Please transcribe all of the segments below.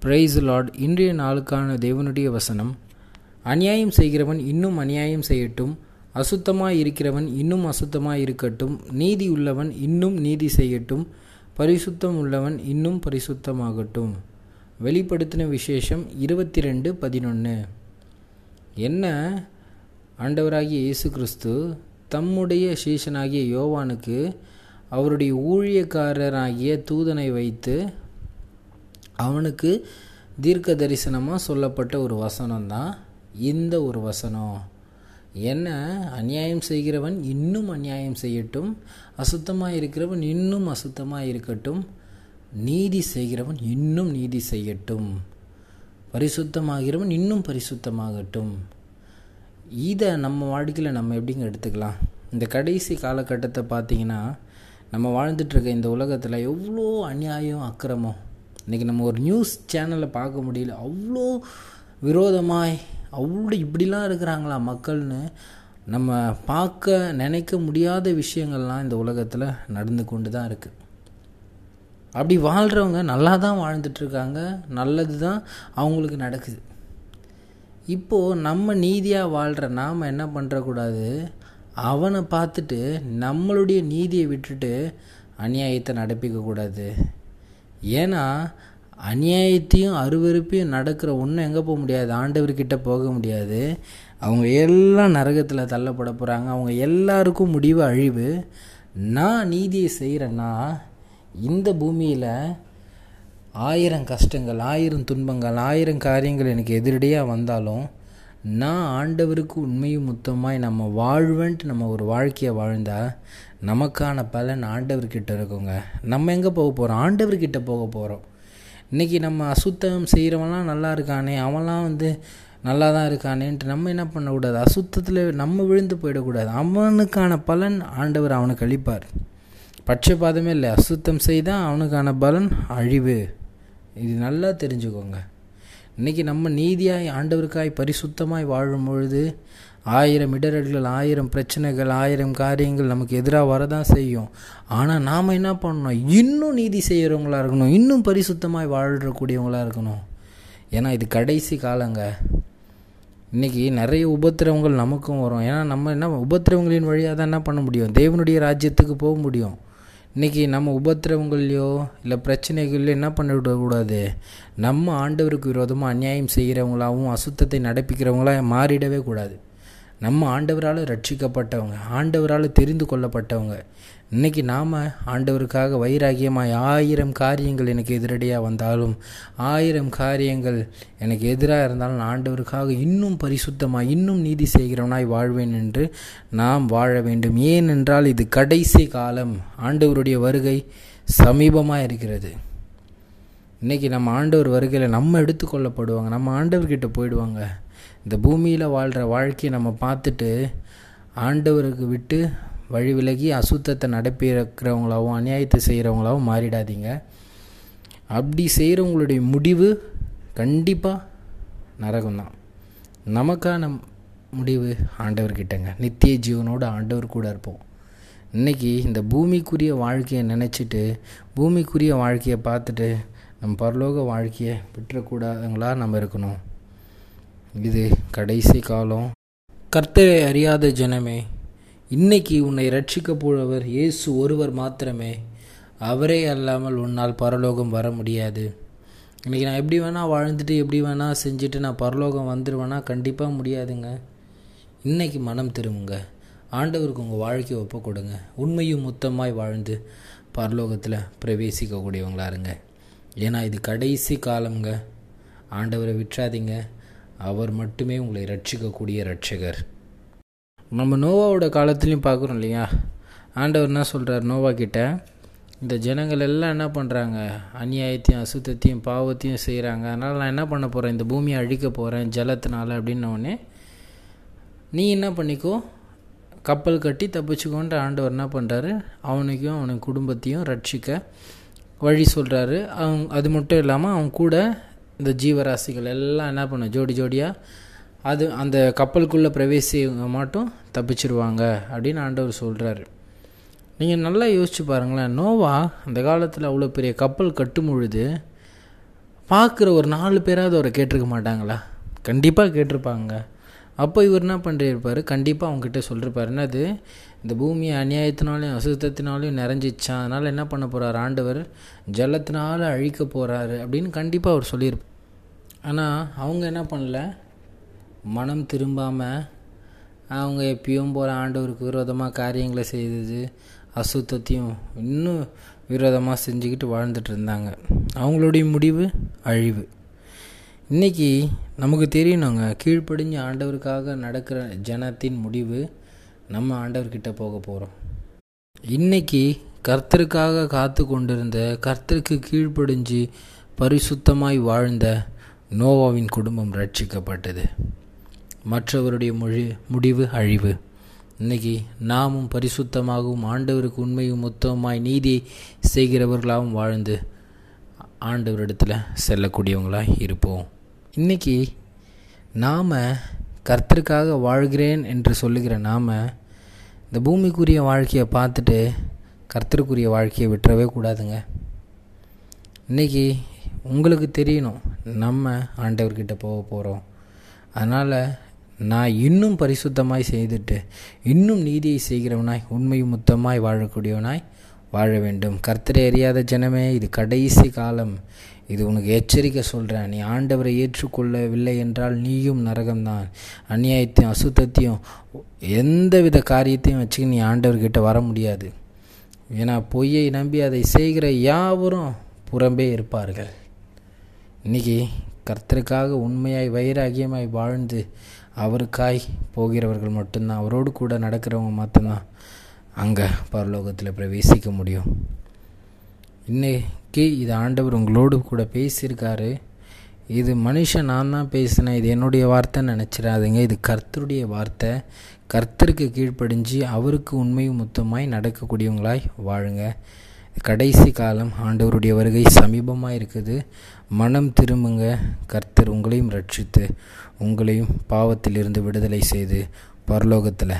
Price Lord இன்றைய நாளுக்கான தேவனுடைய வசனம் அநியாயம் செய்கிறவன் இன்னும் அநியாயம் செய்யட்டும் அசுத்தமாக இருக்கிறவன் இன்னும் அசுத்தமாக இருக்கட்டும் நீதி உள்ளவன் இன்னும் நீதி செய்யட்டும் பரிசுத்தம் உள்ளவன் இன்னும் பரிசுத்தமாகட்டும். வெளிப்படுத்தின விசேஷம் இருபத்தி ரெண்டு பதினொன்று என்ன? ஆண்டவராகிய இயேசு கிறிஸ்து தம்முடைய சீஷனாகிய யோவானுக்கு அவருடைய ஊழியக்காரராகிய தூதனை வைத்து அவனுக்கு தீர்க்க தரிசனமாக சொல்லப்பட்ட ஒரு வசனம் தான் இந்த ஒரு வசனம். என்ன? அநியாயம் செய்கிறவன் இன்னும் அநியாயம் செய்யட்டும். அசுத்தமாக இருக்கிறவன் இன்னும் அசுத்தமாக இருக்கட்டும். நீதி செய்கிறவன் இன்னும் நீதி செய்யட்டும். பரிசுத்தமாகிறவன் இன்னும் பரிசுத்தமாகட்டும். இதை நம்ம வாழ்க்கையில் நம்ம எப்படிங்க எடுத்துக்கலாம்? இந்த கடைசி காலகட்டத்தை பார்த்தீங்கன்னா நம்ம வாழ்ந்துட்டுருக்க இந்த உலகத்தில் எவ்வளோ அநியாயம் அக்கிரமம் இன்றைக்கி நம்ம ஒரு நியூஸ் சேனலில் பார்க்க முடியல. அவ்வளோ விரோதமாய் அவ்வளோ இப்படிலாம் இருக்கிறாங்களா மக்கள்னு நம்ம பார்க்க நினைக்க முடியாத விஷயங்கள்லாம் இந்த உலகத்தில் நடந்து கொண்டு தான் இருக்குது அப்படி வாழ்கிறவங்க நல்லா தான் வாழ்ந்துட்டுருக்காங்க நல்லது தான் அவங்களுக்கு நடக்குது. இப்போது நம்ம நீதியாக வாழ்கிற நாம் என்ன பண்ணுறக்கூடாது அவனை பார்த்துட்டு நம்மளுடைய நீதியை விட்டுட்டு அநியாயத்தை நடப்பிக்கக்கூடாது. ஏன்னா அநியாயத்தையும் அருவருப்பையும் நடக்கிற ஒன்றும் எங்கே போக முடியாது? ஆண்டவர்கிட்ட போக முடியாது. அவங்க எல்லாம் நரகத்தில் தள்ளப்பட போகிறாங்க அவங்க எல்லாருக்கும் முடிவு அழிவு. நான் நீதியை செய்கிறேன்னா இந்த பூமியில் ஆயிரம் கஷ்டங்கள் ஆயிரம் துன்பங்கள் ஆயிரம் காரியங்கள் எனக்கு எதிரடியாக வந்தாலும் நான் ஆண்டவருக்கு உண்மையும் மொத்தமாய் நம்ம வாழ்வேன்ட்டு நம்ம ஒரு வாழ்க்கையை வாழ்ந்தால் நமக்கான பலன் ஆண்டவர்கிட்ட இருக்குங்க. நம்ம எங்கே போக போகிறோம் ஆண்டவர்கிட்ட போக போகிறோம் இன்றைக்கி நம்ம அசுத்தம் செய்கிறவன்லாம் நல்லா இருக்கானே அவன்லாம் வந்து நல்லா தான் இருக்கானேன்ட்டு நம்ம என்ன பண்ணக்கூடாது? அசுத்தத்தில் நம்ம விழுந்து போயிடக்கூடாது. அவனுக்கான பலன் ஆண்டவர் அவனுக்கு அளிப்பார். பட்சபாதமே இல்லை. அசுத்தம் செய்தால் அவனுக்கான பலன் அழிவு. இது நல்லா தெரிஞ்சுக்கோங்க. இன்றைக்கி நம்ம நீதியாய் ஆண்டவருக்காய் பரிசுத்தமாய் வாழும் பொழுது ஆயிரம் இடரல்கள் ஆயிரம் பிரச்சனைகள் ஆயிரம் காரியங்கள் நமக்கு எதிராக வரதான் செய்யும். ஆனால் நாம் என்ன பண்ணணும்? இன்னும் நீதி செய்கிறவங்களாக இருக்கணும். இன்னும் பரிசுத்தமாய் வாழ்கிறக்கூடியவங்களாக இருக்கணும். ஏன்னா இது கடைசி காலங்க. இன்றைக்கி நிறைய உபத்திரவங்கள் நமக்கும் வரும். ஏன்னா நம்ம என்ன உபத்திரவங்களின் வழியாக தான் என்ன பண்ண முடியும்? தேவனுடைய ராஜ்யத்துக்கு போக முடியும். இன்றைக்கி நம்ம உபத்திரவங்கள்லையோ இல்லை பிரச்சனைகள்லையோ என்ன பண்ணிவிடக்கூடாது நம்ம ஆண்டவருக்கு விரோதமாக அநியாயம் செய்கிறவங்களாகவும் அசுத்தத்தை நடப்பிக்கிறவங்களாக மாறிடவே கூடாது. நம்ம ஆண்டவரால் ரட்சிக்கப்பட்டவங்க ஆண்டவரால் தெரிந்து கொள்ளப்பட்டவங்க. இன்றைக்கி நாம் ஆண்டவருக்காக வைராகியமாய் ஆயிரம் காரியங்கள் எனக்கு எதிரடியாக வந்தாலும் ஆயிரம் காரியங்கள் எனக்கு எதிராக இருந்தாலும் ஆண்டவருக்காக இன்னும் பரிசுத்தமாக இன்னும் நீதி செய்கிறவனாய் வாழ்வேன் என்று நாம் வாழ வேண்டும். ஏனென்றால் இது கடைசி காலம். ஆண்டவருடைய வருகை சமீபமாக இருக்கிறது. இன்றைக்கி நம்ம ஆண்டவர் வருகையில் நம்ம எடுத்துக்கொள்ளப்படுவாங்க. நம்ம ஆண்டவர்கிட்ட போயிடுவாங்க. இந்த பூமியில் வாழ்கிற வாழ்க்கையை நம்ம பார்த்துட்டு ஆண்டவருக்கு விட்டு வழி விலகி அசுத்தத்தை நடப்பிக்கிறவங்களாகவும் அநியாயத்தை செய்கிறவங்களாகவும் மாறிடாதீங்க. அப்படி செய்கிறவங்களுடைய முடிவு கண்டிப்பாக நரகம்தான். நமக்கான முடிவு ஆண்டவர்கிட்டங்க. நித்திய ஜீவனோடு ஆண்டவர் கூட இருப்போம். இன்றைக்கி இந்த பூமிக்குரிய வாழ்க்கையை நினச்சிட்டு பூமிக்குரிய வாழ்க்கையை பார்த்துட்டு நம்ம பரலோக வாழ்க்கையை விட்டுறக்கூடாதவங்களாக நம்ம இருக்கணும். இது கடைசி காலம். கர்த்தரை அறியாத ஜனமே இன்னைக்கு உன்னை ரட்சிக்கப் போழவர் இயேசு ஒருவர் மாத்திரமே. அவரே அல்லாமல் உன்னால் பரலோகம் வர முடியாது. இன்றைக்கி நான் எப்படி வேணால் வாழ்ந்துட்டு எப்படி வேணால் செஞ்சுட்டு நான் பரலோகம் வந்துடுவேனா கண்டிப்பாக முடியாதுங்க. இன்றைக்கி மனம் திரும்புங்க. ஆண்டவருக்கு உங்கள் வாழ்க்கையை ஒப்பு கொடுங்க உண்மையும் மொத்தமாய் வாழ்ந்து பரலோகத்தில் பிரவேசிக்கக்கூடியவங்களா இருங்க ஏன்னா இது கடைசி காலம்ங்க. ஆண்டவரை விட்டுறாதீங்க அவர் மட்டுமே உங்களை ரட்சிக்கக்கூடிய ரட்சகர் நம்ம நோவாவோட காலத்துலேயும் பார்க்குறோம் இல்லையா? ஆண்டவர் என்ன சொல்கிறார் நோவா கிட்ட? இந்த ஜனங்கள் எல்லாம் என்ன பண்ணுறாங்க அநியாயத்தையும் அசுத்தத்தையும் பாவத்தையும் செய்கிறாங்க அதனால் நான் என்ன பண்ண போகிறேன் இந்த பூமியை அழிக்க போகிறேன் ஜலத்தினால அப்படின்னோடனே நீ என்ன பண்ணிக்கோ? கப்பல் கட்டி தப்பிச்சுக்கோன்ற ஆண்டவர் என்ன பண்ணுறாரு அவனுக்கும் அவனுக்கு குடும்பத்தையும் ரட்சிக்க வழி சொல்கிறாரு அவன் அது மட்டும் இல்லாமல் அவன் கூட இந்த ஜீவராசிகள் எல்லாம் என்ன பண்ணும்? ஜோடி ஜோடியாக அது அந்த கப்பலுக்குள்ளே பிரவேசிங்க மட்டும் தப்பிச்சிருவாங்க அப்படின்னு ஆண்டவர் சொல்கிறாரு நீங்கள் நல்லா யோசிச்சு பாருங்களேன். நோவா அந்த காலத்தில் அவ்வளோ பெரிய கப்பல் கட்டும் பொழுது பார்க்குற ஒரு நாலு பேராவது அவரை கேட்டிருக்க மாட்டாங்களா? கண்டிப்பாக கேட்டிருப்பாங்க. அப்போ இவர் என்ன பண்ணிருப்பார் கண்டிப்பாக அவங்ககிட்ட சொல்லிருப்பார். என்னது? இந்த பூமியை அநியாயத்தினாலையும் அசுத்தத்தினாலையும் நிறைஞ்சிச்சான் அதனால் என்ன பண்ண போகிறார் ஆண்டவர்? ஜலத்தினால அழிக்க போகிறாரு அப்படின்னு கண்டிப்பாக அவர் சொல்லியிருப்பார். ஆனால் அவங்க என்ன பண்ணல? மனம் திரும்பாமல் அவங்க எப்பயும் போகிற ஆண்டவருக்கு விரோதமாக காரியங்களை செய்தது அசுத்தத்தையும் இன்னும் விரோதமாக செஞ்சுக்கிட்டு வாழ்ந்துட்டு இருந்தாங்க. அவங்களுடைய முடிவு அழிவு. இன்றைக்கி நமக்கு தெரியணுங்க கீழ்ப்படிஞ்சு ஆண்டவருக்காக நடக்கிற ஜனத்தின் முடிவு நம்ம ஆண்டவர்கிட்ட போக போகிறோம் இன்றைக்கி கர்த்தருக்காக காத்து கொண்டிருந்த கர்த்தருக்கு கீழ்ப்படிஞ்சு பரிசுத்தமாய் வாழ்ந்த நோவாவின் குடும்பம் ரட்சிக்கப்பட்டது. மற்றவருடைய மொழி முடிவு அழிவு. இன்னைக்கு நாமும் பரிசுத்தமாகவும் ஆண்டவருக்கு உண்மையும் மொத்தமாய் நீதி செய்கிறவர்களாகவும் வாழ்ந்து ஆண்டவரிடத்தில் செல்லக்கூடியவங்களாக இருப்போம். இன்றைக்கி நாம் கர்த்தருக்காக வாழ்கிறேன் என்று சொல்லுகிற நாம் இந்த பூமிக்குரிய வாழ்க்கையை பார்த்துட்டு கர்த்தருக்குரிய வாழ்க்கையை விட்டுறவே கூடாதுங்க. இன்றைக்கி உங்களுக்கு தெரியணும். நம்ம ஆண்டவர்கிட்ட போக போகிறோம் அதனால் நான் இன்னும் பரிசுத்தமாய் செய்துட்டு இன்னும் நீதியை செய்கிறவனாய் உண்மை முத்தமாய் வாழக்கூடியவனாய் வாழ வேண்டும். கர்த்தரை அறியாத ஜனமே இது கடைசி காலம். இது உனக்கு எச்சரிக்கை சொல்கிறேன் நீ ஆண்டவரை ஏற்றுக்கொள்ளவில்லை என்றால் நீயும் நரகம்தான். அநியாயத்தையும் அசுத்தத்தையும் எந்தவித காரியத்தையும் வச்சு நீ ஆண்டவர்கிட்ட வர முடியாது. ஏன்னா பொய்யை நம்பி அதை செய்கிற யாவரும் புறம்பே இருப்பார்கள். இன்றைக்கி கர்த்தருக்காக உண்மையாய் வைராகியமாய் வாழ்ந்து அவருக்காய் போகிறவர்கள் மட்டும்தான். அவரோடு கூட நடக்கிறவங்க மட்டும்தான் அங்கே பரலோகத்தில் பிரவேசிக்க முடியும். இன்னைக்கு இது ஆண்டவர் உங்களோடு கூட பேசியிருக்காரு. இது மனுஷன் நான் தான் பேசினேன். இது என்னுடைய வார்த்தைன்னு நினச்சிடாதீங்க. இது கர்த்தருடைய வார்த்தை. கர்த்தருக்கு கீழ்ப்படிஞ்சு அவருக்கு உண்மையும் முத்தமாய் நடக்கக்கூடியவங்களாய் வாழுங்க. கடைசி காலம் ஆண்டவருடைய வருகை சமீபமாக இருக்குது மனம் திரும்புங்க. கர்த்தர் உங்களையும் ரட்சித்து உங்களையும் பாவத்திலிருந்து விடுதலை செய்து பரலோகத்தில்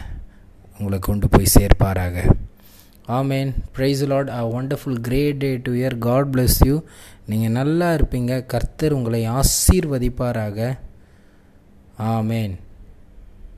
உங்களை கொண்டு போய் சேர்ப்பாராக. ஆமேன். Praise Lord a wonderful great day to year God bless you நீங்கள் நல்லா இருப்பீங்க. கர்த்தர் உங்களை ஆசீர்வதிப்பாராக. ஆமேன்.